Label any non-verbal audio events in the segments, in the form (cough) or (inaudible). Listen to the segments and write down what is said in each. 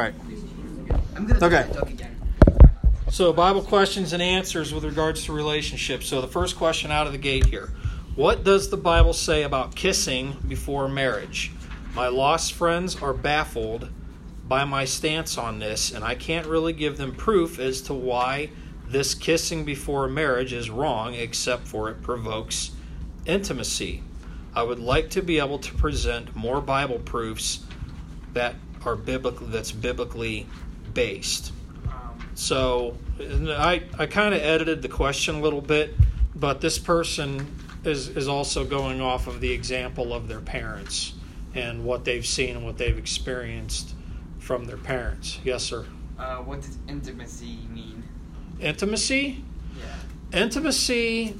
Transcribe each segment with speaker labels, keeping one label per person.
Speaker 1: All right.
Speaker 2: I'm gonna
Speaker 1: Okay.
Speaker 2: try Doug again.
Speaker 1: So, Bible questions and answers with regards to relationships. So, the first question out of the gate here What does the Bible say about kissing before marriage? My lost friends are baffled by my stance on this, and I can't really give them proof as to why this kissing before marriage is wrong, except for it provokes intimacy. I would like to be able to present more Bible proofs that are biblical that's biblically based. So and I, I kind of edited the question a little bit, but this person is, is also going off of the example of their parents and what they've seen and what they've experienced from their parents. Yes, sir.
Speaker 2: Uh, what does intimacy mean?
Speaker 1: Intimacy?
Speaker 2: Yeah.
Speaker 1: Intimacy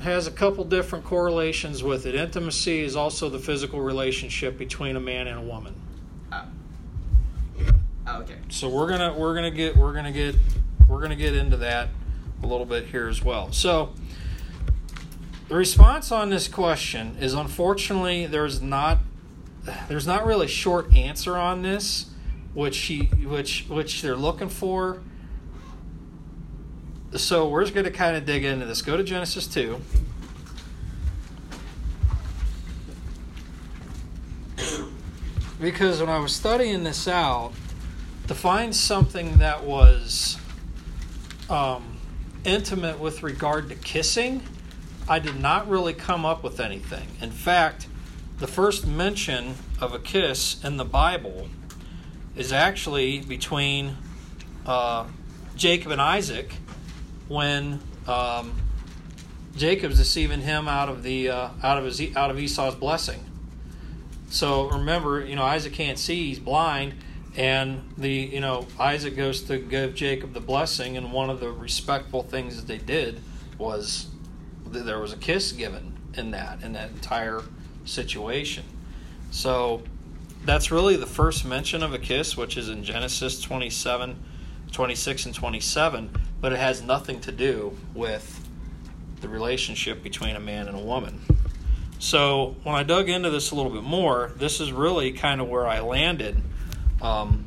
Speaker 1: has a couple different correlations with it. Intimacy is also the physical relationship between a man and a woman.
Speaker 2: Oh. Okay.
Speaker 1: So we're gonna we're gonna get we're gonna get we're gonna get into that a little bit here as well. So the response on this question is unfortunately there's not there's not really a short answer on this, which she which which they're looking for. So we're just gonna kind of dig into this. Go to Genesis two. Because when I was studying this out, to find something that was um, intimate with regard to kissing, I did not really come up with anything. In fact, the first mention of a kiss in the Bible is actually between uh, Jacob and Isaac when um, Jacob's deceiving him out of the uh, out of his out of Esau's blessing. So remember, you know Isaac can't see; he's blind and the you know Isaac goes to give Jacob the blessing, and one of the respectful things that they did was that there was a kiss given in that in that entire situation. So that's really the first mention of a kiss, which is in Genesis 27, 26, and 27, but it has nothing to do with the relationship between a man and a woman. So when I dug into this a little bit more, this is really kind of where I landed um,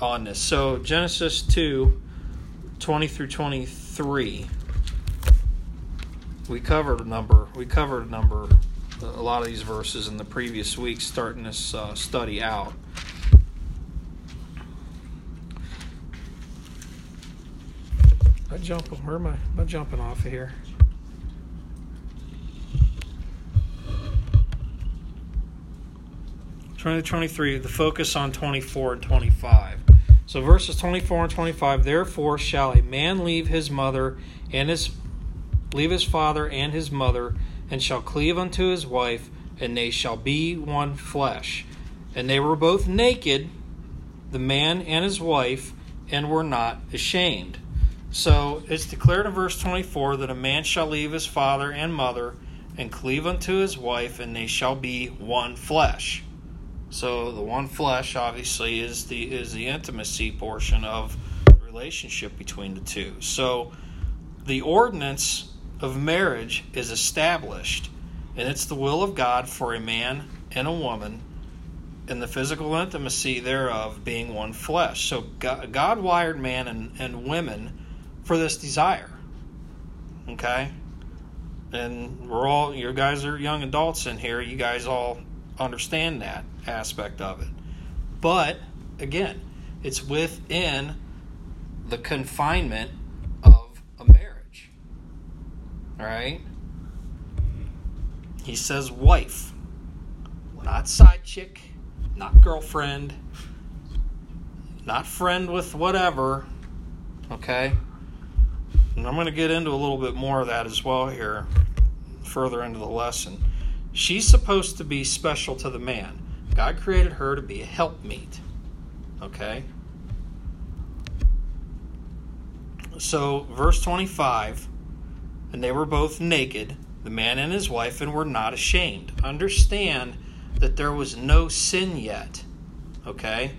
Speaker 1: on this. So Genesis 2, 20 through 23. We covered a number. We covered a number, a lot of these verses in the previous week, starting this uh, study out. I jump. Where am I? Am I jumping off of here? Twenty twenty three. The focus on twenty four and twenty five. So verses twenty four and twenty five. Therefore shall a man leave his mother and his leave his father and his mother, and shall cleave unto his wife, and they shall be one flesh. And they were both naked, the man and his wife, and were not ashamed. So it's declared in verse 24 that a man shall leave his father and mother and cleave unto his wife, and they shall be one flesh. So the one flesh obviously is the is the intimacy portion of the relationship between the two. So the ordinance of marriage is established, and it's the will of God for a man and a woman and the physical intimacy thereof being one flesh. So God, God wired man and, and women for this desire. Okay? And we're all, you guys are young adults in here, you guys all understand that aspect of it. But, again, it's within the confinement of a marriage. All right? He says wife, not side chick, not girlfriend, not friend with whatever. Okay? And I'm going to get into a little bit more of that as well here, further into the lesson. She's supposed to be special to the man. God created her to be a helpmeet. Okay? So, verse 25 and they were both naked, the man and his wife, and were not ashamed. Understand that there was no sin yet. Okay?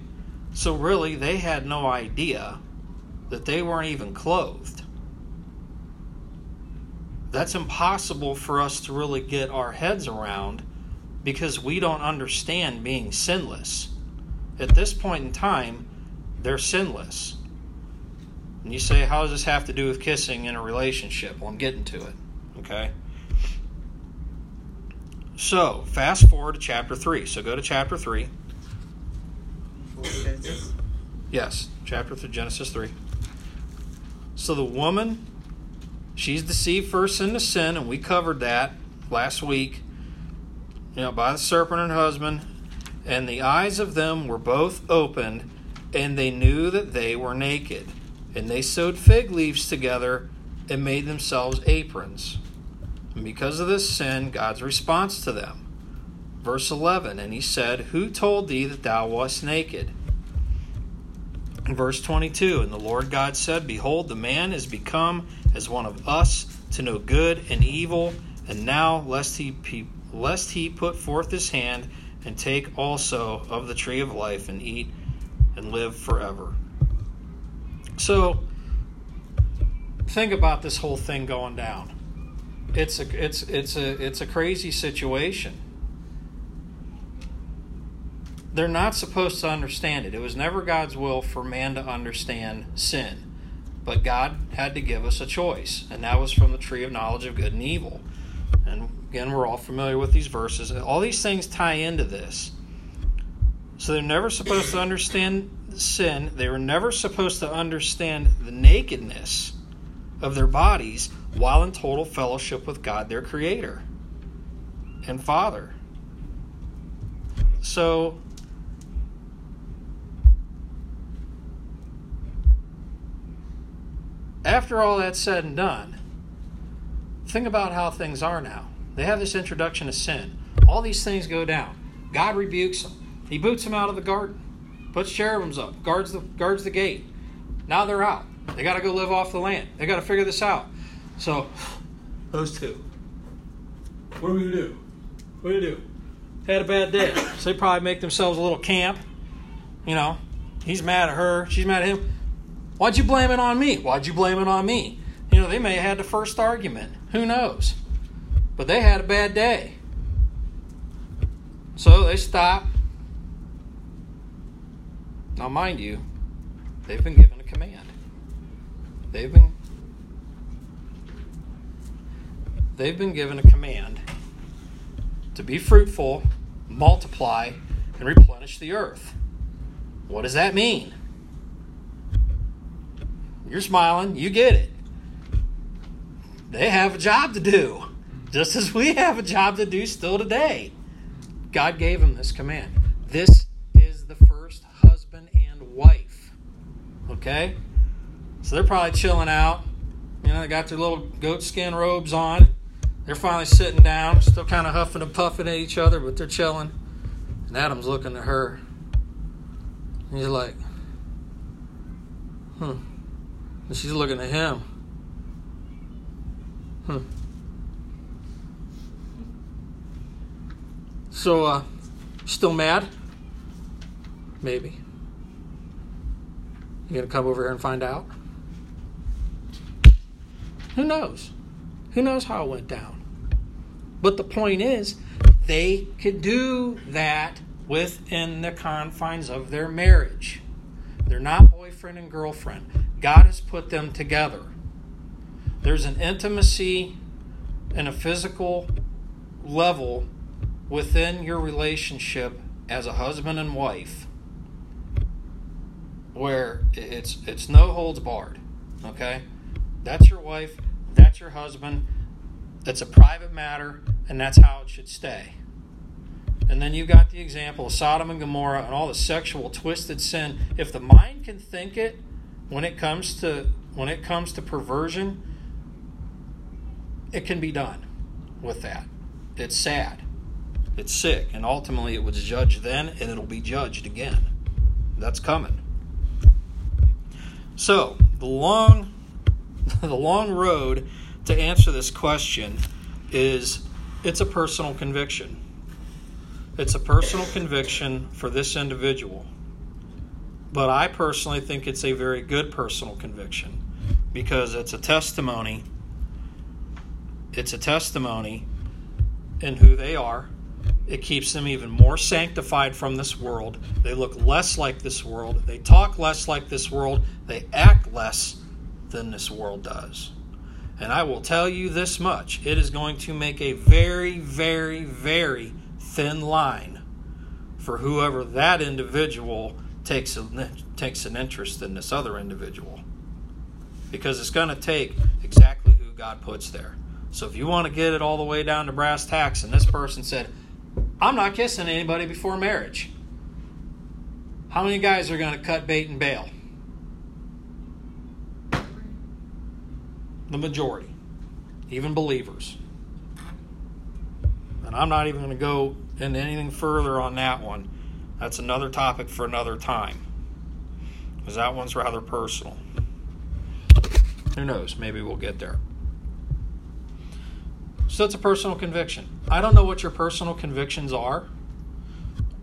Speaker 1: So, really, they had no idea that they weren't even clothed. That's impossible for us to really get our heads around because we don't understand being sinless. At this point in time, they're sinless. And you say, how does this have to do with kissing in a relationship? Well, I'm getting to it. Okay? So, fast forward to chapter 3. So, go to chapter 3.
Speaker 2: Genesis.
Speaker 1: Yes, chapter 3, Genesis 3. So, the woman, she's deceived first into sin, and we covered that last week. You know, by the serpent and husband. And the eyes of them were both opened, and they knew that they were naked. And they sewed fig leaves together and made themselves aprons. And because of this sin, God's response to them. Verse 11 And he said, Who told thee that thou wast naked? Verse 22 And the Lord God said, Behold, the man is become as one of us to know good and evil. And now, lest he, lest he put forth his hand and take also of the tree of life and eat and live forever. So, think about this whole thing going down. It's a it's it's a it's a crazy situation. They're not supposed to understand it. It was never God's will for man to understand sin. But God had to give us a choice, and that was from the tree of knowledge of good and evil. And again, we're all familiar with these verses. All these things tie into this. So they're never supposed to understand sin. They were never supposed to understand the nakedness of their bodies while in total fellowship with God, their Creator and Father. So, after all that's said and done, think about how things are now. They have this introduction to sin. All these things go down. God rebukes them. He boots them out of the garden, puts cherubims up, guards the guards the gate. Now they're out. They got to go live off the land. They got to figure this out. So, those two. What are we do? What do you do? Had a bad day. So they probably make themselves a little camp. You know, he's mad at her. She's mad at him. Why'd you blame it on me? Why'd you blame it on me? You know, they may have had the first argument. Who knows? But they had a bad day. So they stop. Now, mind you, they've been given a command. They've been they've been given a command to be fruitful, multiply, and replenish the earth. What does that mean? You're smiling, you get it. They have a job to do, just as we have a job to do still today. God gave them this command. This is the first husband and wife. Okay? So they're probably chilling out. You know, they got their little goat skin robes on. They're finally sitting down, still kind of huffing and puffing at each other, but they're chilling. And Adam's looking at her. And he's like, hmm. And she's looking at him. Hmm. So, uh, still mad? Maybe. You gonna come over here and find out? Who knows? Who knows how it went down? But the point is, they could do that within the confines of their marriage. They're not boyfriend and girlfriend. God has put them together. There's an intimacy and a physical level within your relationship as a husband and wife where it's it's no holds barred. Okay? That's your wife, that's your husband. It's a private matter, and that's how it should stay. And then you've got the example of Sodom and Gomorrah and all the sexual twisted sin. If the mind can think it when it comes to when it comes to perversion, it can be done with that. It's sad. It's sick, and ultimately it was judged then and it'll be judged again. That's coming. So, the long (laughs) the long road to answer this question is it's a personal conviction. It's a personal conviction for this individual. But I personally think it's a very good personal conviction because it's a testimony. It's a testimony in who they are It keeps them even more sanctified from this world. They look less like this world. They talk less like this world. They act less than this world does. And I will tell you this much it is going to make a very, very, very thin line for whoever that individual takes, a, takes an interest in this other individual. Because it's going to take exactly who God puts there. So if you want to get it all the way down to brass tacks, and this person said, I'm not kissing anybody before marriage. How many guys are going to cut bait and bail? The majority, even believers. And I'm not even going to go into anything further on that one. That's another topic for another time. Because that one's rather personal. Who knows? Maybe we'll get there. So it's a personal conviction. I don't know what your personal convictions are,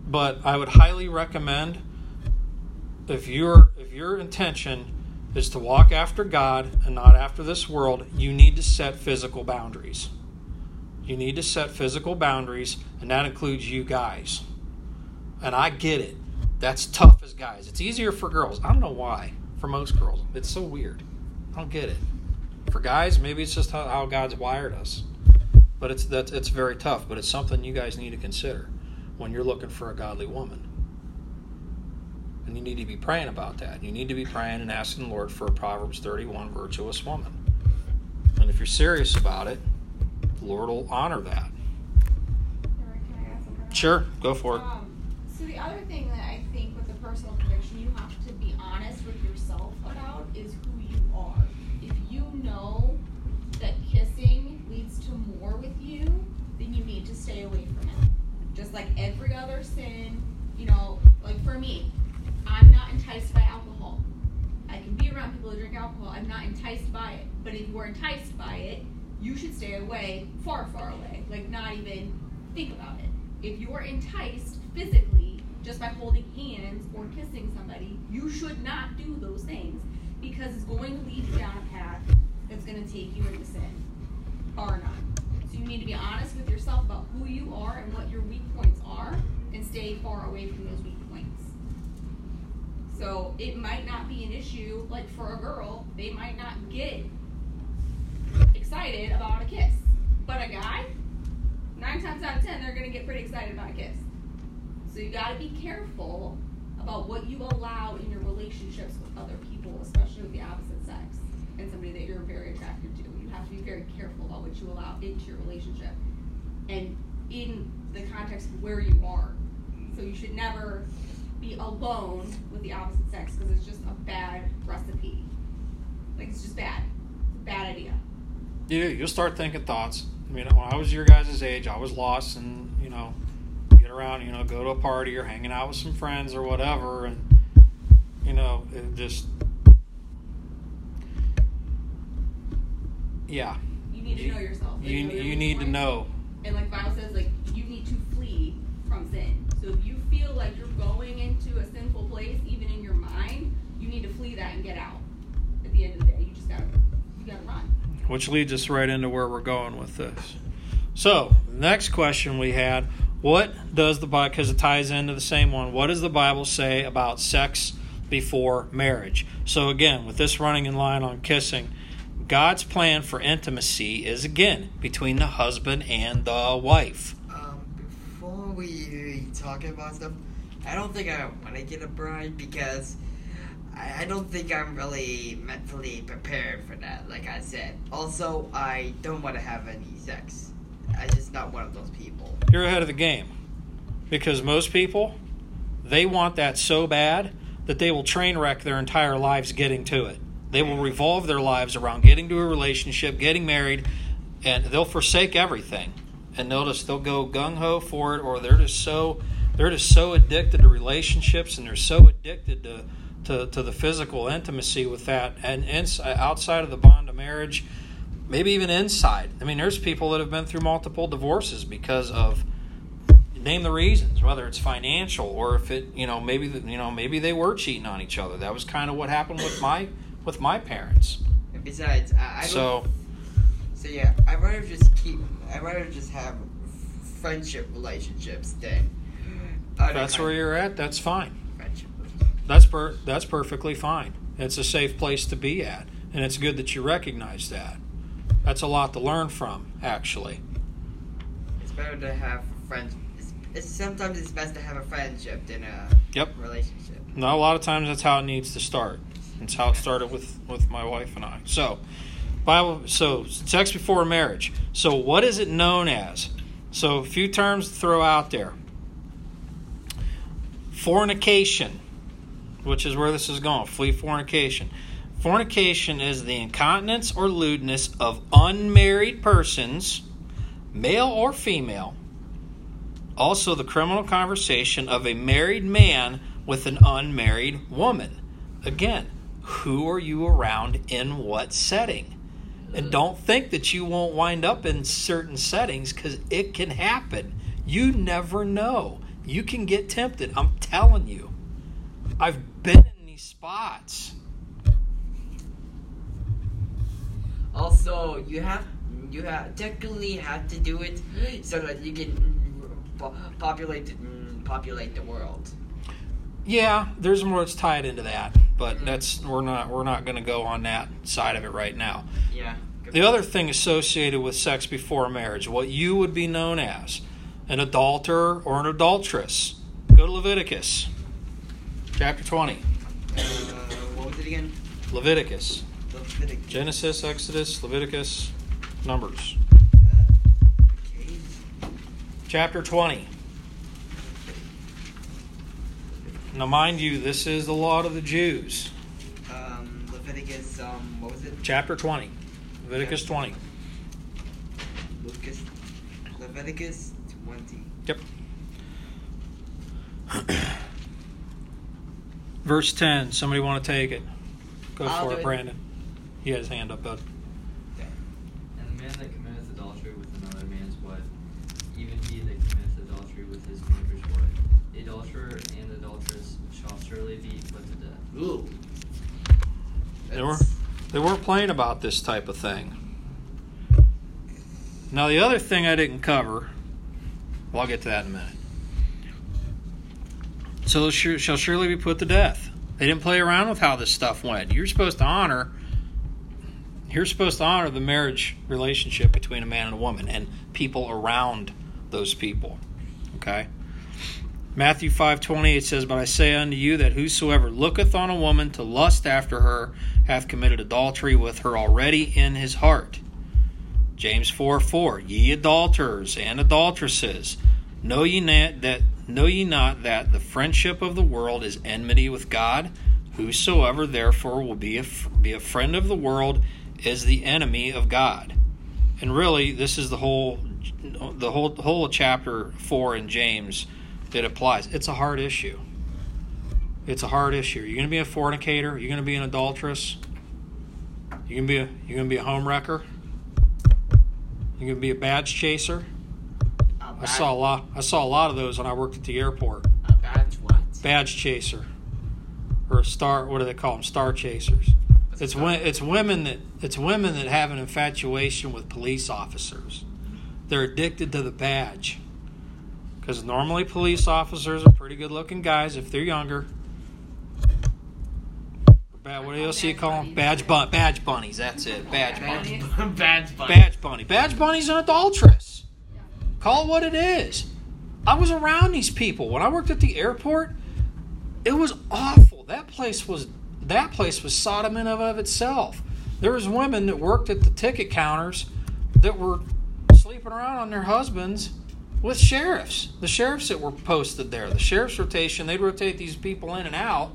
Speaker 1: but I would highly recommend if your if your intention is to walk after God and not after this world, you need to set physical boundaries. You need to set physical boundaries, and that includes you guys. And I get it. That's tough as guys. It's easier for girls. I don't know why. For most girls, it's so weird. I don't get it. For guys, maybe it's just how, how God's wired us. But it's that's it's very tough. But it's something you guys need to consider when you're looking for a godly woman. And you need to be praying about that. You need to be praying and asking the Lord for a Proverbs 31 virtuous woman. And if you're serious about it, the Lord will honor that.
Speaker 3: Can I ask something?
Speaker 1: Sure, go for it.
Speaker 3: Um, So the other thing that I think with the personal conviction you have to be honest with yourself about is who you are. If you know that kissing leads to more with you, then you need to stay away from it. Just like every other sin, you know, like for me, I'm not enticed by alcohol. I can be around people who drink alcohol. I'm not enticed by it. But if you are enticed by it, you should stay away, far, far away. Like not even think about it. If you are enticed physically just by holding hands or kissing somebody, you should not do those things because it's going to lead you down a path that's going to take you into sin. Bar none. So you need to be honest with yourself about who you are and what your weak points are and stay far away from those weak points. So it might not be an issue, like for a girl, they might not get excited about a kiss. But a guy, nine times out of ten, they're gonna get pretty excited about a kiss. So you gotta be careful about what you allow in your relationships with other people, especially with the opposite sex and somebody that you're very attracted to. You have to be very careful about what you allow into your relationship and in the context of where you are. So you should never be alone with the opposite sex because it's just a bad recipe. Like it's just bad. It's a bad idea.
Speaker 1: Yeah, you'll start thinking thoughts. I mean, when I was your guys' age, I was lost and you know, get around, you know, go to a party or hanging out with some friends or whatever, and you know, it just yeah.
Speaker 3: You need to know yourself. Like,
Speaker 1: You
Speaker 3: know
Speaker 1: you need to know.
Speaker 3: And like Bible says, like you need to flee from sin. So if you feel like you're going into a sinful place, even in your mind, you need to flee that and get out. At the end of the day, you just gotta you gotta run.
Speaker 1: which leads us right into where we're going with this. So, next question we had what does the Bible, because it ties into the same one, what does the Bible say about sex before marriage? So, again, with this running in line on kissing, God's plan for intimacy is again between the husband and the wife.
Speaker 2: Um, before we talk about stuff, I don't think I want to get a bride because I, I don't think I'm really mentally prepared for that. Like I said. Also, I don't want to have any sex. I'm just not one of those people.
Speaker 1: You're ahead of the game. Because most people, they want that so bad that they will train wreck their entire lives getting to it. They will revolve their lives around getting to a relationship, getting married, and they'll forsake everything. And they'll they'll go gung ho for it, or they're just so they're just so addicted to relationships, and they're so addicted to to, to the physical intimacy with that, and outside of the bond of marriage, maybe even inside. I mean, there's people that have been through multiple divorces because of name the reasons, whether it's financial or if it, you know, maybe you know maybe they were cheating on each other. That was kind of what happened with my with my parents.
Speaker 2: Besides, I, I
Speaker 1: So
Speaker 2: So yeah, I'd rather just keep. I'd rather just have friendship relationships than.
Speaker 1: That's where you're at. That's fine.
Speaker 2: friendship.
Speaker 1: That's per, that's perfectly fine. It's a safe place to be at, and it's good that you recognize that. That's a lot to learn from, actually.
Speaker 2: It's better to have friends. It's, it's sometimes it's best to have a friendship than a
Speaker 1: Yep.
Speaker 2: relationship.
Speaker 1: Now, a lot of times that's how it needs to start. It's how it started with with my wife and I. So, Bible. So, sex before marriage. So, what is it known as? So, a few terms to throw out there. Fornication, which is where this is going. Flee fornication. Fornication is the incontinence or lewdness of unmarried persons, male or female. Also, the criminal conversation of a married man with an unmarried woman. Again, who are you around in what setting? And don't think that you won't wind up in certain settings because it can happen. You never know. You can get tempted. I'm telling you. I've been in these spots.
Speaker 2: Also, you have you have technically have to do it so that you can po- populate mm, populate the world.
Speaker 1: Yeah, there's more that's tied into that, but that's we're not we're not going to go on that side of it right now.
Speaker 2: Yeah.
Speaker 1: The other thing associated with sex before marriage, what you would be known as an adulterer or an adulteress. Go to Leviticus chapter 20.
Speaker 2: Uh, what was it again?
Speaker 1: Leviticus.
Speaker 2: Leviticus.
Speaker 1: Genesis, Exodus, Leviticus, Numbers.
Speaker 2: Uh, okay.
Speaker 1: Chapter 20. Now, mind you, this is the law of the Jews.
Speaker 2: Um, Leviticus. Um, what was it?
Speaker 1: Chapter 20. Leviticus 20.
Speaker 2: Lucas. Leviticus twenty.
Speaker 1: Yep. Verse 10. Somebody want to take it? Go
Speaker 2: I'll
Speaker 1: for it,
Speaker 2: it.
Speaker 1: Brandon. He had his hand up, bud.
Speaker 4: And the man that committeth adultery with another man's wife, even he that committeth adultery with his neighbor's wife, the adulterer and adulteress shall surely be put to death.
Speaker 2: Ooh.
Speaker 1: They were
Speaker 2: That's-
Speaker 1: they weren't playing about this type of thing. Now the other thing I didn't cover, well, I'll get to that in a minute. So they sure- shall surely be put to death. They didn't play around with how this stuff went. You're supposed to honor. You're supposed to honor the marriage relationship between a man and a woman and people around those people. Okay. Matthew 5:28 says, "But I say unto you that whosoever looketh on a woman to lust after her hath committed adultery with her already in his heart." James 4 4, Ye adulterers and adulteresses, know ye not that know ye not that the friendship of the world is enmity with God? Whosoever therefore will be a, be a friend of the world is the enemy of God. And really, this is the whole the whole whole chapter four in James that applies. It's a hard issue. It's a hard issue. You're going to be a fornicator. You're going to be an adulteress. You're going to be a you're going to be a home wrecker. You're going to be a badge chaser.
Speaker 2: A
Speaker 1: I saw a lot. I saw a lot of those when I worked at the airport.
Speaker 2: A badge what?
Speaker 1: Badge chaser, or a star. What do they call them? Star chasers. It's wo- it's women that it's women that have an infatuation with police officers. They're addicted to the badge. Because normally police officers are pretty good looking guys if they're younger. Bad, what else do you call them? Badge bun- badge bunnies. That's it. Badge bunnies. (laughs)
Speaker 2: Badge, badge, bunny.
Speaker 1: Badge bunny. Badge bunny's an adulteress. Call it what it is. I was around these people when I worked at the airport. It was awful. That place was that place was Sodom in of, of itself. There was women that worked at the ticket counters that were sleeping around on their husbands with sheriffs. The sheriffs that were posted there. The sheriff's rotation, they'd rotate these people in and out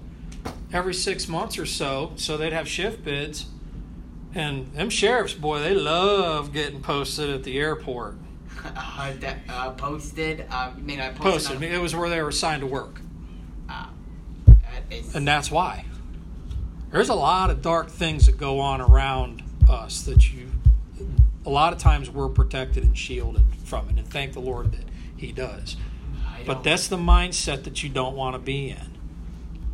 Speaker 1: every six months or so, so they'd have shift bids. And them sheriffs, boy, they love getting posted at the airport. (laughs)
Speaker 2: uh, that, uh, posted. Uh, you mean I posted?
Speaker 1: Posted.
Speaker 2: on-
Speaker 1: It was where they were assigned to work.
Speaker 2: Uh, that is-
Speaker 1: And that's why. There's a lot of dark things that go on around us that you, a lot of times we're protected and shielded from it. And thank the Lord that He does. But that's the mindset that you don't want to be in.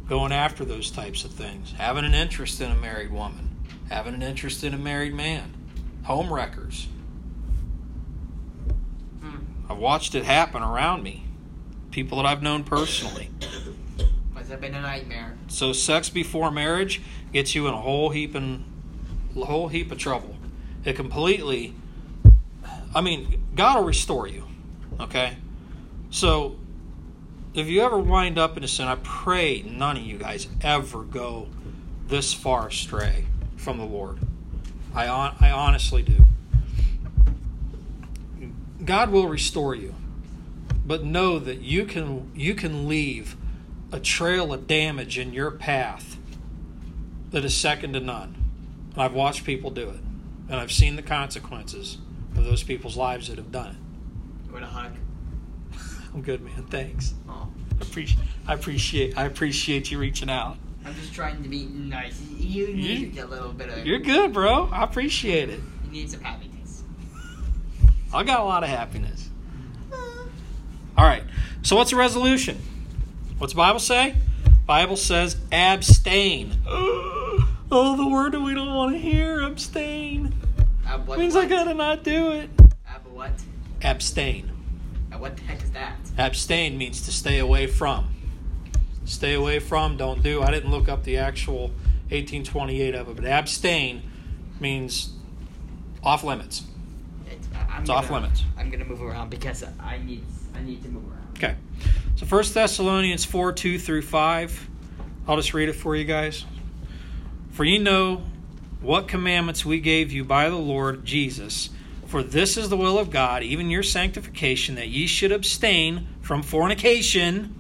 Speaker 1: Going after those types of things. Having an interest in a married woman. Having an interest in a married man. Home wreckers.
Speaker 2: Hmm.
Speaker 1: I've watched it happen around me. People that I've known personally.
Speaker 2: Have been a nightmare.
Speaker 1: So sex before marriage gets you in a whole heap and whole heap of trouble. It completely I mean, God will restore you. Okay? So if you ever wind up in a sin, I pray none of you guys ever go this far astray from the Lord. I on, I honestly do. God will restore you. But know that you can you can leave a trail of damage in your path that is second to none. And I've watched people do it. And I've seen the consequences of those people's lives that have done it.
Speaker 2: You want a hug?
Speaker 1: I'm good, man. Thanks.
Speaker 2: Oh,
Speaker 1: I appreciate I appreciate I appreciate you reaching out.
Speaker 2: I'm just trying to be nice. You need a little bit of.
Speaker 1: You're good, bro. I appreciate it.
Speaker 2: You need some happiness.
Speaker 1: I got a lot of happiness. All right. So what's a resolution? What's the Bible say? Bible says abstain. (gasps) Oh, the word that we don't want to hear, abstain.
Speaker 2: Uh, what,
Speaker 1: Means
Speaker 2: what?
Speaker 1: I gotta not do it.
Speaker 2: But what?
Speaker 1: Abstain.
Speaker 2: Uh, what the heck is that?
Speaker 1: Abstain means to stay away from. Stay away from, don't do. I didn't look up the actual 1828 of it, but abstain means off limits.
Speaker 2: It's, I'm
Speaker 1: It's
Speaker 2: gonna,
Speaker 1: off limits.
Speaker 2: I'm gonna move around because I need I need to move around.
Speaker 1: Okay. So First Thessalonians 4 2 through 5. I'll just read it for you guys. For ye know what commandments we gave you by the Lord Jesus. For this is the will of God, even your sanctification, that ye should abstain from fornication.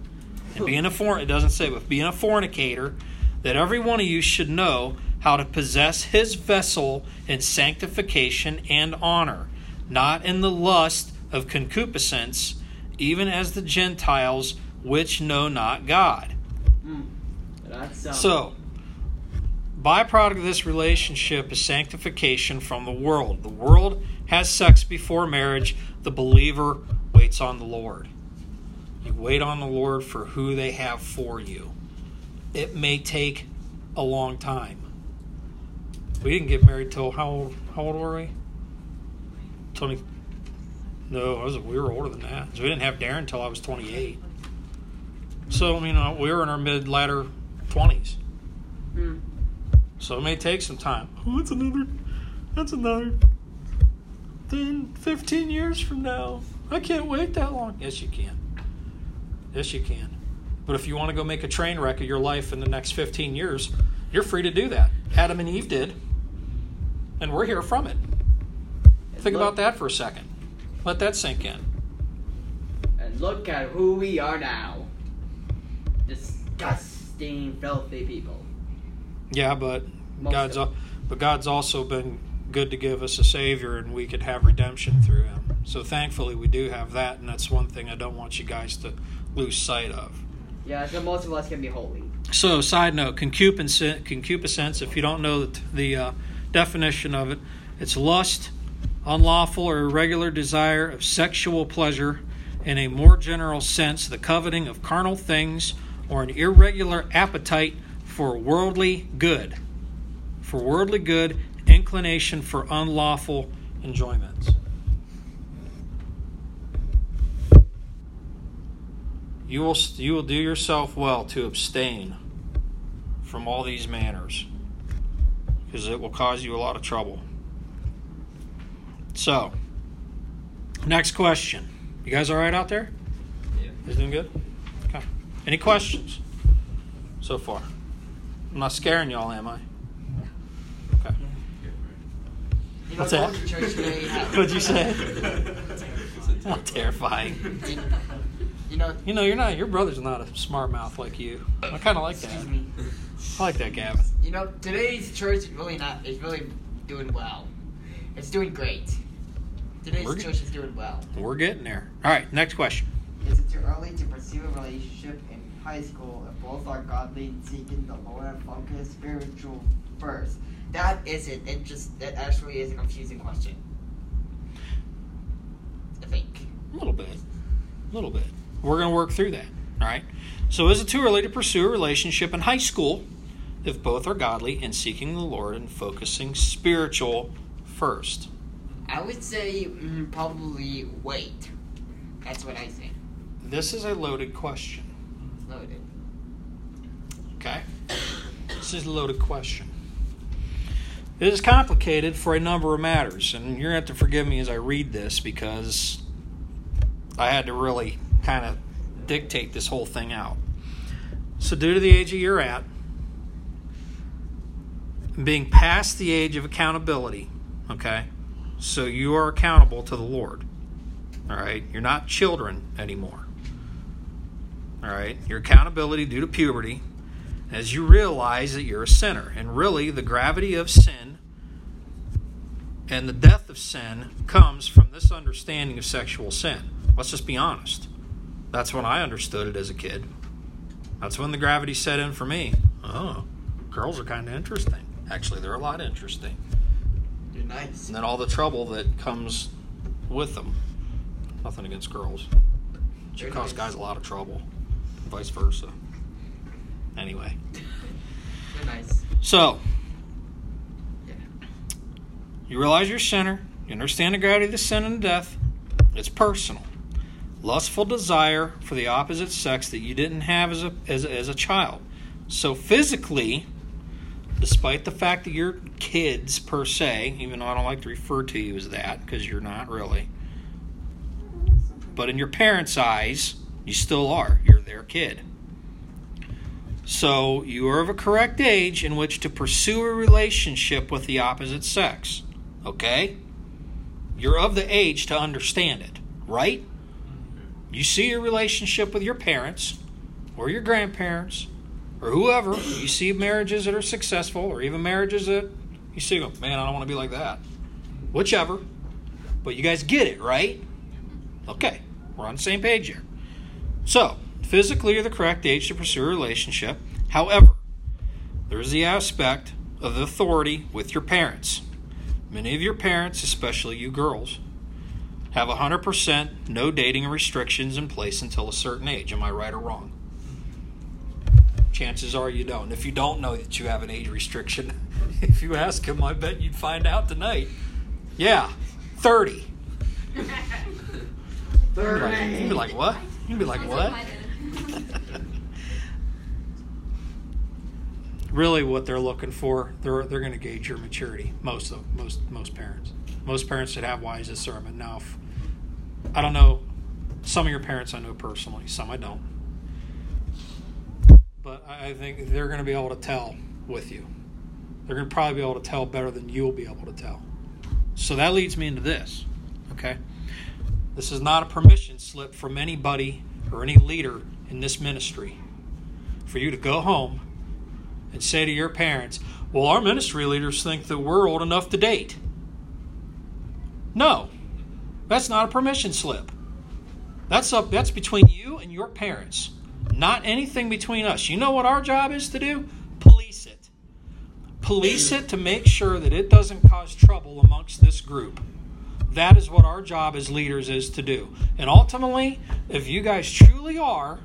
Speaker 1: And being a for it doesn't say, but being a fornicator, that every one of you should know how to possess his vessel in sanctification and honor, not in the lust of concupiscence, even as the Gentiles which know not God.
Speaker 2: Mm.
Speaker 1: So, byproduct of this relationship is sanctification from the world. The world has sex before marriage. The believer waits on the Lord. You wait on the Lord for who they have for you. It may take a long time. We didn't get married till how old? How old were we? Twenty. No, I was. We were older than that. So we didn't have Darren until I was twenty-eight. So you know we were in our mid latter twenties.
Speaker 2: mm.
Speaker 1: So it may take some time. Oh, that's another. That's another. 10, 15 years from now. I can't wait that long. Yes, you can. Yes, you can. But if you want to go make a train wreck of your life in the next 15 years, you're free to do that. Adam and Eve did. And we're here from it. Think about that for a second. Let that sink in.
Speaker 2: And look at who we are now. Disgusting, filthy people.
Speaker 1: Yeah, but
Speaker 2: Most
Speaker 1: God's al- but God's also been good to give us a savior and we could have redemption through him. So thankfully we do have that and that's one thing I don't want you guys to lose sight of.
Speaker 2: Yeah, so most of us can be holy.
Speaker 1: So side note, concupiscence, concupiscence if you don't know the, the uh, definition of it, it's lust, unlawful or irregular desire of sexual pleasure in a more general sense, the coveting of carnal things or an irregular appetite for worldly good. For worldly good, inclination for unlawful enjoyments. You will, you will do yourself well to abstain from all these manners because it will cause you a lot of trouble. So, next question. You guys all right out there?
Speaker 4: Yeah.
Speaker 1: You doing good? Okay. Any questions so far? I'm not scaring y'all, am I? Okay.
Speaker 2: You
Speaker 1: What's
Speaker 2: going
Speaker 1: that?
Speaker 2: to church today, (laughs) uh,
Speaker 1: What'd you say? (laughs) Not terrifying.
Speaker 2: You know,
Speaker 1: You know, you're not. Your brother's not a smart mouth like you. I kind of like that.
Speaker 2: excuse me.
Speaker 1: I like that, Gavin.
Speaker 2: You know, today's church is really not. Is really doing well. It's doing great. Today's
Speaker 1: We're-
Speaker 2: church is doing well.
Speaker 1: We're getting there. All right, next question.
Speaker 2: Is it too early to pursue a relationship in high school if both are godly and seeking the Lord and focus spiritual first? That isn't. It just that actually is a confusing question. I think.
Speaker 1: A little bit. A little bit. We're going to work through that. All right. So, is it too early to pursue a relationship in high school if both are godly and seeking the Lord and focusing spiritual first?
Speaker 2: I would say mm, probably wait. That's what I think.
Speaker 1: This is a loaded question.
Speaker 2: Loaded.
Speaker 1: Okay? This is a loaded question. It is complicated for a number of matters, and you're going to have to forgive me as I read this because I had to really kind of dictate this whole thing out. So, due to the age you're at, being past the age of accountability, okay, so you are accountable to the Lord, all right? You're not children anymore, all right? Your accountability due to puberty as you realize that you're a sinner. And really, the gravity of sin and the death of sin comes from this understanding of sexual sin. Let's just be honest. That's when I understood it as a kid. That's when the gravity set in for me. Oh, girls are kind of interesting. Actually, they're a lot interesting.
Speaker 2: You're nice.
Speaker 1: And then all the trouble that comes with them. Nothing against girls. She
Speaker 2: They're
Speaker 1: cause guys a lot of trouble. Vice versa. Anyway. (laughs)
Speaker 2: You're nice.
Speaker 1: So,
Speaker 2: Yeah.
Speaker 1: you realize you're a sinner. You understand the gravity of the sin and death. It's personal. Lustful desire for the opposite sex that you didn't have as a, as a, as a child. So, physically, despite the fact that you're kids per se, even though I don't like to refer to you as that because you're not really, but in your parents' eyes, you still are. You're their kid. So you are of a correct age in which to pursue a relationship with the opposite sex. Okay? You're of the age to understand it, right? You see your relationship with your parents or your grandparents or whoever. You see marriages that are successful or even marriages that you see, them, man, I don't want to be like that. Whichever. But you guys get it, right? Okay, we're on the same page here. So, physically, you're the correct age to pursue a relationship. However, there's the aspect of the authority with your parents. Many of your parents, especially you girls, have 100% no dating restrictions in place until a certain age. Am I right or wrong? Chances are you don't. If you don't know that you have an age restriction, (laughs) if you ask him, I bet you'd find out tonight. Yeah, 30. You'd be like, you'd be like what? You'd be like, what? (laughs) really what they're looking for they're they're going to gauge your maturity most of most most parents most parents that have wise discernment now if, i don't know some of your parents i know personally some i don't but i think they're going to be able to tell with you they're going to probably be able to tell better than you'll be able to tell so that leads me into this okay this is not a permission slip from anybody or any leader in this ministry for you to go home and say to your parents, Well, our ministry leaders think that we're old enough to date. No, that's not a permission slip. That's up that's between you and your parents. Not anything between us. You know what our job is to do? Police it. Police it to make sure that it doesn't cause trouble amongst this group. That is what our job as leaders is to do. And ultimately, if you guys truly are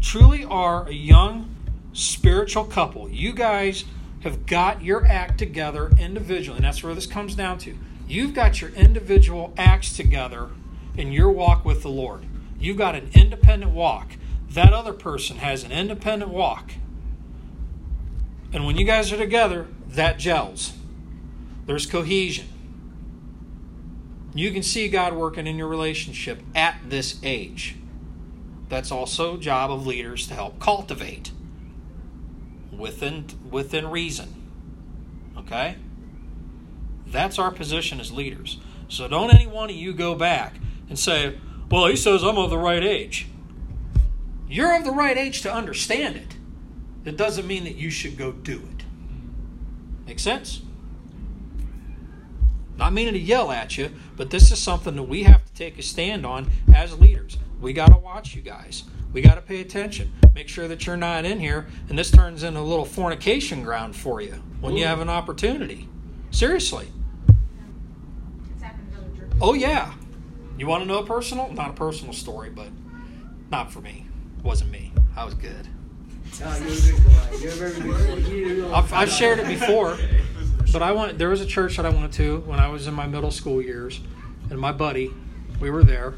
Speaker 1: truly are a young spiritual couple. You guys have got your act together individually, and that's where this comes down to. You've got your individual acts together in your walk with the Lord. You've got an independent walk. That other person has an independent walk. And when you guys are together, that gels. There's cohesion. You can see God working in your relationship at this age. That's also job of leaders to help cultivate within within reason. Okay? That's our position as leaders. So don't any one of you go back and say, "Well, he says I'm of the right age." You're of the right age to understand it. It doesn't mean that you should go do it. Make sense? Not meaning to yell at you, but this is something that we have to take a stand on as leaders. We got to watch you guys. We got to pay attention. Make sure that you're not in here and this turns into a little fornication ground for you when you have an opportunity. Seriously.
Speaker 3: It's happened in other churches.
Speaker 1: Oh, yeah. You want to know a personal? Not a personal story, but not for me. Wasn't me. I was good.
Speaker 5: You're a good boy. You're very good. You-
Speaker 1: I've, I've shared it before, but I went. There was a church that I went to when I was in my middle school years, and my buddy, we were there,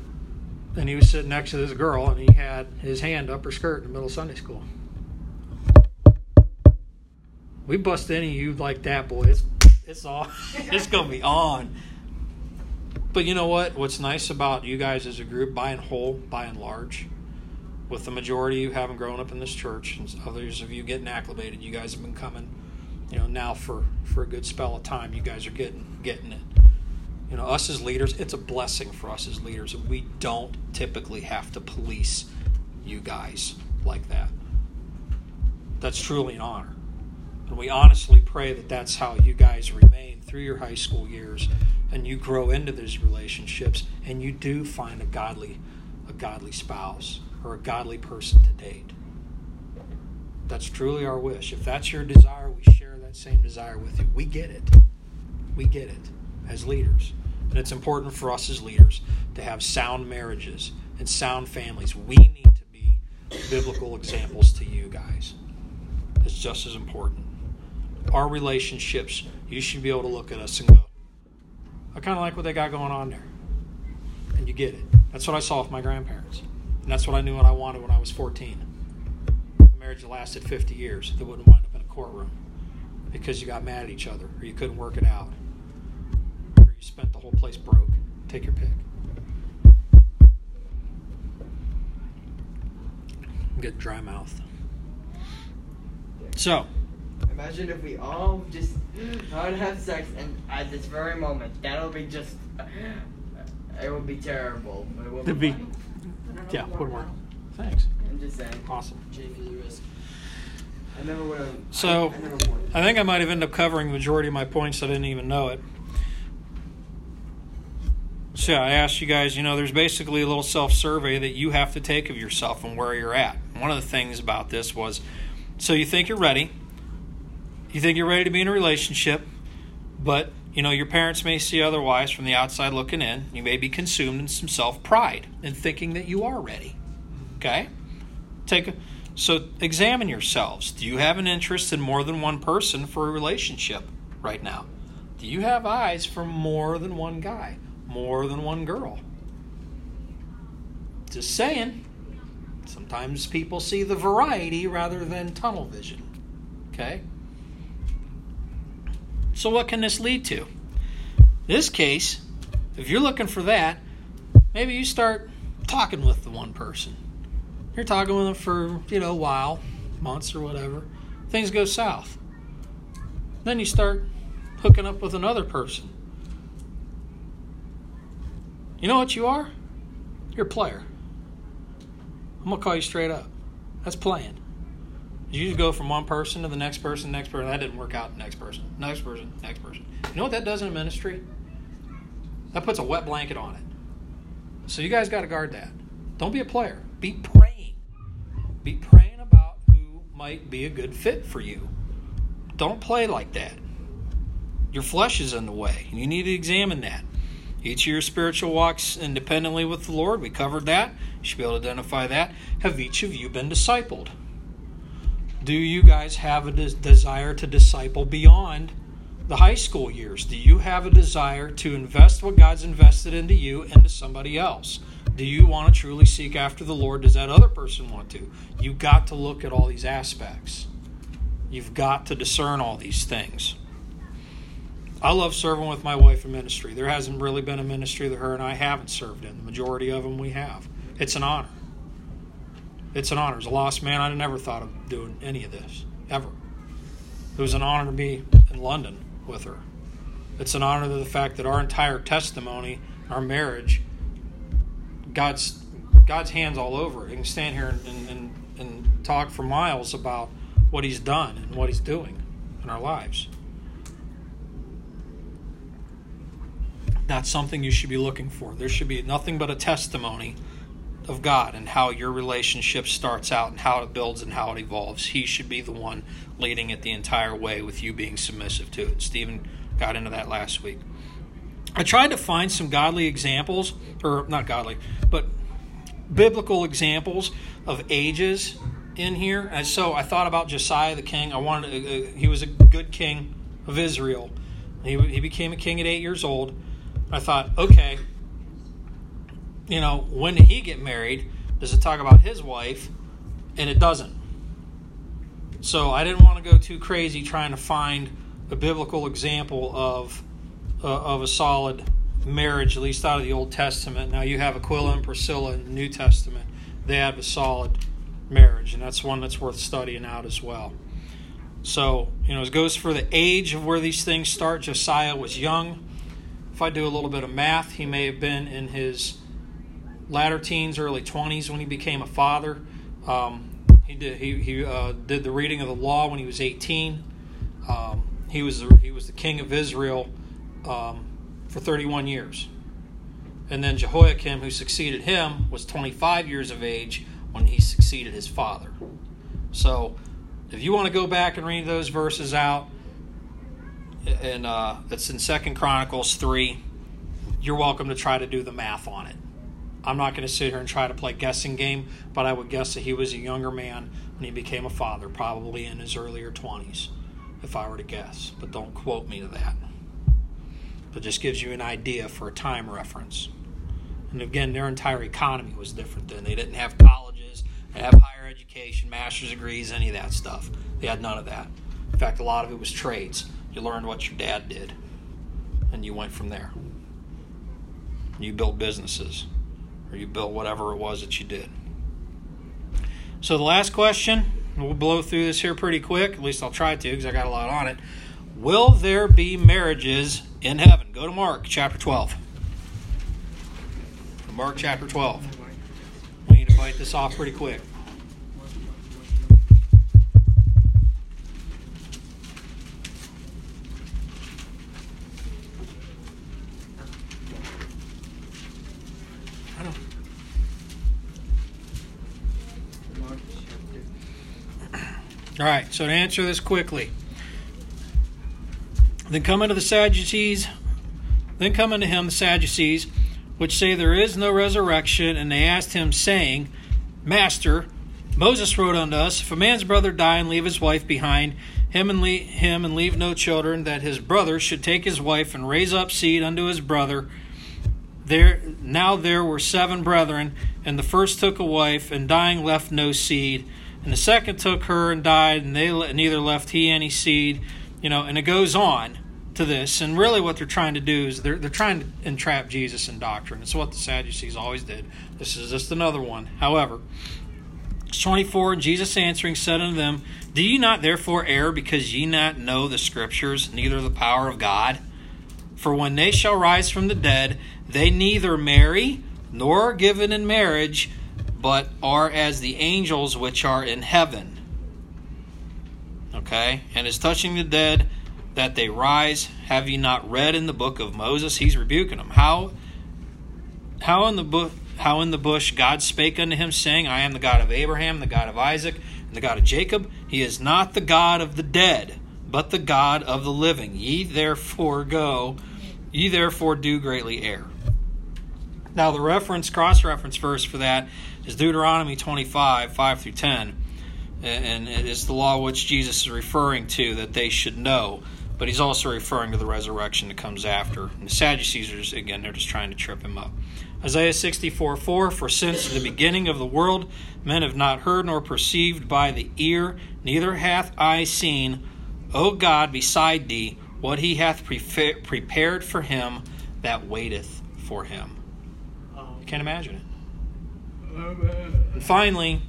Speaker 1: and he was sitting next to this girl, and he had his hand up her skirt in the middle of Sunday school. We bust any of you like that, boy. It's it's all (laughs) it's gonna be on. But you know what? What's nice about you guys as a group, by and whole, by and large, with the majority of you having grown up in this church, and others of you getting acclimated, you guys have been coming, you know, now for for a good spell of time. You guys are getting getting it. You know, us as leaders, it's a blessing for us as leaders. And we don't typically have to police you guys like that. That's truly an honor. And we honestly pray that that's how you guys remain through your high school years and you grow into these relationships and you do find a godly a godly spouse or a godly person to date. That's truly our wish. If that's your desire, we share that same desire with you. We get it. We get it as leaders. And it's important for us as leaders to have sound marriages and sound families. We need to be biblical examples to you guys. It's just as important. Our relationships, you should be able to look at us and go, I kind of like what they got going on there. And you get it. That's what I saw with my grandparents. And that's what I knew what I wanted when I was 14. A marriage that lasted 50 years that wouldn't wind up in a courtroom because you got mad at each other or you couldn't work it out or you spent the whole place broke. Take your pick. Get dry mouth. So.
Speaker 2: Imagine if we all just not have sex and at this very moment. That'll be just. It would be terrible. But it would
Speaker 1: It'd
Speaker 2: be.
Speaker 1: Be yeah, would work. Thanks.
Speaker 2: I'm just saying.
Speaker 1: Awesome.
Speaker 2: I never would have.
Speaker 1: So,
Speaker 2: I, I, never.
Speaker 1: I think I might have ended up covering the majority of my points. I didn't even know it. So I asked you guys, you know, there's basically a little self survey that you have to take of yourself and where you're at. One of the things about this was so you think you're ready, you think you're ready to be in a relationship, but you know, your parents may see otherwise from the outside looking in. You may be consumed in some self pride and thinking that you are ready. Okay? Take a, so examine yourselves. Do you have an interest in more than one person for a relationship right now? Do you have eyes for more than one guy? more than one girl. Just saying. Sometimes people see the variety rather than tunnel vision. Okay? So, what can this lead to? This case, if you're looking for that, maybe you start talking with the one person. You're talking with them for, you know, a while, months or whatever. Things go south. Then you start hooking up with another person. You know what you are? You're a player. I'm gonna call you straight up. That's playing. You just go from one person to the next person, next person. That didn't work out. Next person, next person, next person. You know what that does in a ministry? That puts a wet blanket on it. So you guys got to guard that. Don't be a player. Be praying. Be praying about who might be a good fit for you. Don't play like that. Your flesh is in the way. and You need to examine that. Each of your spiritual walks independently with the Lord, we covered that. You should be able to identify that. Have each of you been discipled? Do you guys have a des- desire to disciple beyond the high school years? Do you have a desire to invest what God's invested into you into somebody else? Do you want to truly seek after the Lord? Does that other person want to? You've got to look at all these aspects. You've got to discern all these things. I love serving with my wife in ministry. There hasn't really been a ministry that her and I haven't served in. The majority of them we have. It's an honor. It's an honor. As a lost man, I never thought of doing any of this, ever. It was an honor to be in London with her. It's an honor to the fact that our entire testimony, our marriage, God's God's hands all over. He can stand here and, and, and talk for miles about what He's done and what He's doing in our lives. That's something you should be looking for. There should be nothing but a testimony of God and how your relationship starts out and how it builds and how it evolves. He should be the one leading it the entire way with you being submissive to it. Stephen got into that last week. I tried to find some godly examples, or not godly, but biblical examples of ages in here. And so I thought about Josiah the king. I wanted uh, he was a good king of Israel. He, he became a king at eight years old. I thought, okay, you know, when did he get married? Does it talk about his wife? And it doesn't. So I didn't want to go too crazy trying to find a biblical example of uh, of a solid marriage, at least out of the Old Testament. Now you have Aquila and Priscilla in the New Testament; they have a solid marriage, and that's one that's worth studying out as well. So you know, it goes for the age of where these things start. Josiah was young. If I do a little bit of math, he may have been in his latter teens, early 20s when he became a father. Um, he did he, he uh, did the reading of the law when he was 18. Um, he was the, he was the king of Israel um, for 31 years, and then Jehoiakim, who succeeded him, was 25 years of age when he succeeded his father. So, if you want to go back and read those verses out, and uh, it's in Second Chronicles three, you're welcome to try to do the math on it. I'm not going to sit here and try to play guessing game, but I would guess that he was a younger man when he became a father, probably in his earlier 20s, if I were to guess. But don't quote me to that. But just gives you an idea for a time reference. And again, their entire economy was different then. They didn't have colleges, they didn't have higher education, master's degrees, any of that stuff. They had none of that. In fact, a lot of it was trades. You learned what your dad did, and you went from there. You built businesses or you built whatever it was that you did. So the last question, we'll blow through this here pretty quick. At least I'll try to because I got a lot on it. Will there be marriages in heaven? Go to Mark chapter 12. Mark chapter 12. We need to bite this off pretty quick. All right, so to answer this quickly. Then come unto the Sadducees, then come unto him the Sadducees, which say there is no resurrection, and they asked him, saying, Master, Moses wrote unto us, if a man's brother die and leave his wife behind, him and leave, him and leave no children, that his brother should take his wife and raise up seed unto his brother. There now there were seven brethren, and the first took a wife, and dying left no seed. And the second took her and died, and they neither left he any seed. You know, and it goes on to this. And really, what they're trying to do is they're, they're trying to entrap Jesus in doctrine. It's what the Sadducees always did. This is just another one. However, 24 And Jesus answering said unto them, Do ye not therefore err because ye not know the Scriptures, neither the power of God? For when they shall rise from the dead, they neither marry nor are given in marriage but are as the angels which are in heaven. Okay? And as touching the dead, that they rise, have you not read in the book of Moses? He's rebuking them. How how in the book how in the bush God spake unto him, saying, I am the God of Abraham, the God of Isaac, and the God of Jacob. He is not the God of the dead, but the God of the living. Ye therefore go, ye therefore do greatly err. Now the reference, cross reference verse for that is Deuteronomy 25, 5 through 10. And it is the law which Jesus is referring to that they should know. But he's also referring to the resurrection that comes after. And the Sadducees, are, again, they're just trying to trip him up. Isaiah 64, 4 For since the beginning of the world, men have not heard nor perceived by the ear, neither hath eye seen, O God, beside thee, what he hath prepared for him that waiteth for him. Oh. You can't imagine it. And finally,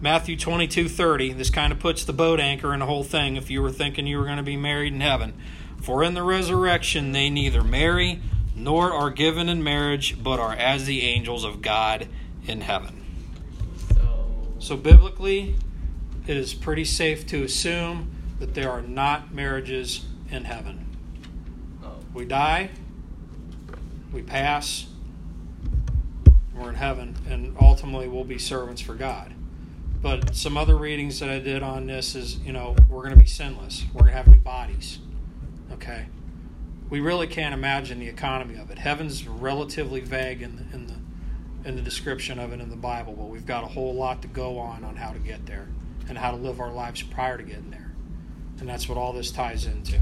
Speaker 1: Matthew 22 30. This kind of puts the boat anchor in the whole thing if you were thinking you were going to be married in heaven. For in the resurrection they neither marry nor are given in marriage, but are as the angels of God in heaven. So, so biblically, it is pretty safe to assume that there are not marriages in heaven. Oh. We die, we pass, we're in heaven, and ultimately we'll be servants for God. But some other readings that I did on this is, you know, we're going to be sinless. We're going to have new bodies. Okay? We really can't imagine the economy of it. Heaven's relatively vague in the, in the in the description of it in the Bible, but we've got a whole lot to go on on how to get there and how to live our lives prior to getting there. And that's what all this ties into.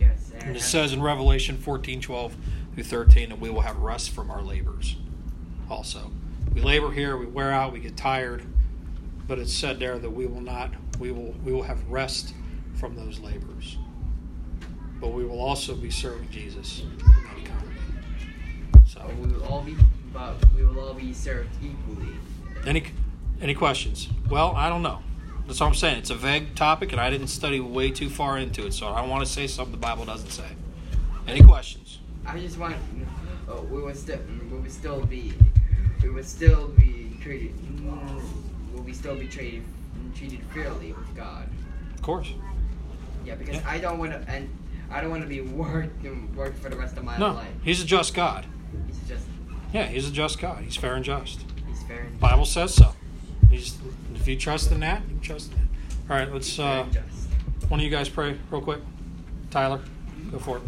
Speaker 2: Yes.
Speaker 1: And it says in Revelation 14, 12 through 13 that we will have rest from our labors. Also. We labor here, we wear out, we get tired, but it's said there that we will not, we will, we will have rest from those labors. But we will also be serving Jesus. So,
Speaker 2: we will all be, but we will all be served equally.
Speaker 1: any any questions? Well, I don't know. That's what I'm saying. It's a vague topic, and I didn't study way too far into it, so I don't want to say something the Bible doesn't say. Any questions?
Speaker 2: I just want, uh, we would still, we would still be, we would still be treated, will we still be treated, treated fairly with God?
Speaker 1: Of course.
Speaker 2: Yeah, because
Speaker 1: Yeah.
Speaker 2: I don't want to, and I don't want to be worked worked for the rest of my
Speaker 1: No,
Speaker 2: life.
Speaker 1: he's a just God.
Speaker 2: He's just,
Speaker 1: Yeah, he's a just God. He's fair and just.
Speaker 2: he's fair and
Speaker 1: Bible says so. He's, if you trust in that, you trust in it. All right, let's. Uh, one of you guys pray real quick. Tyler, go for it.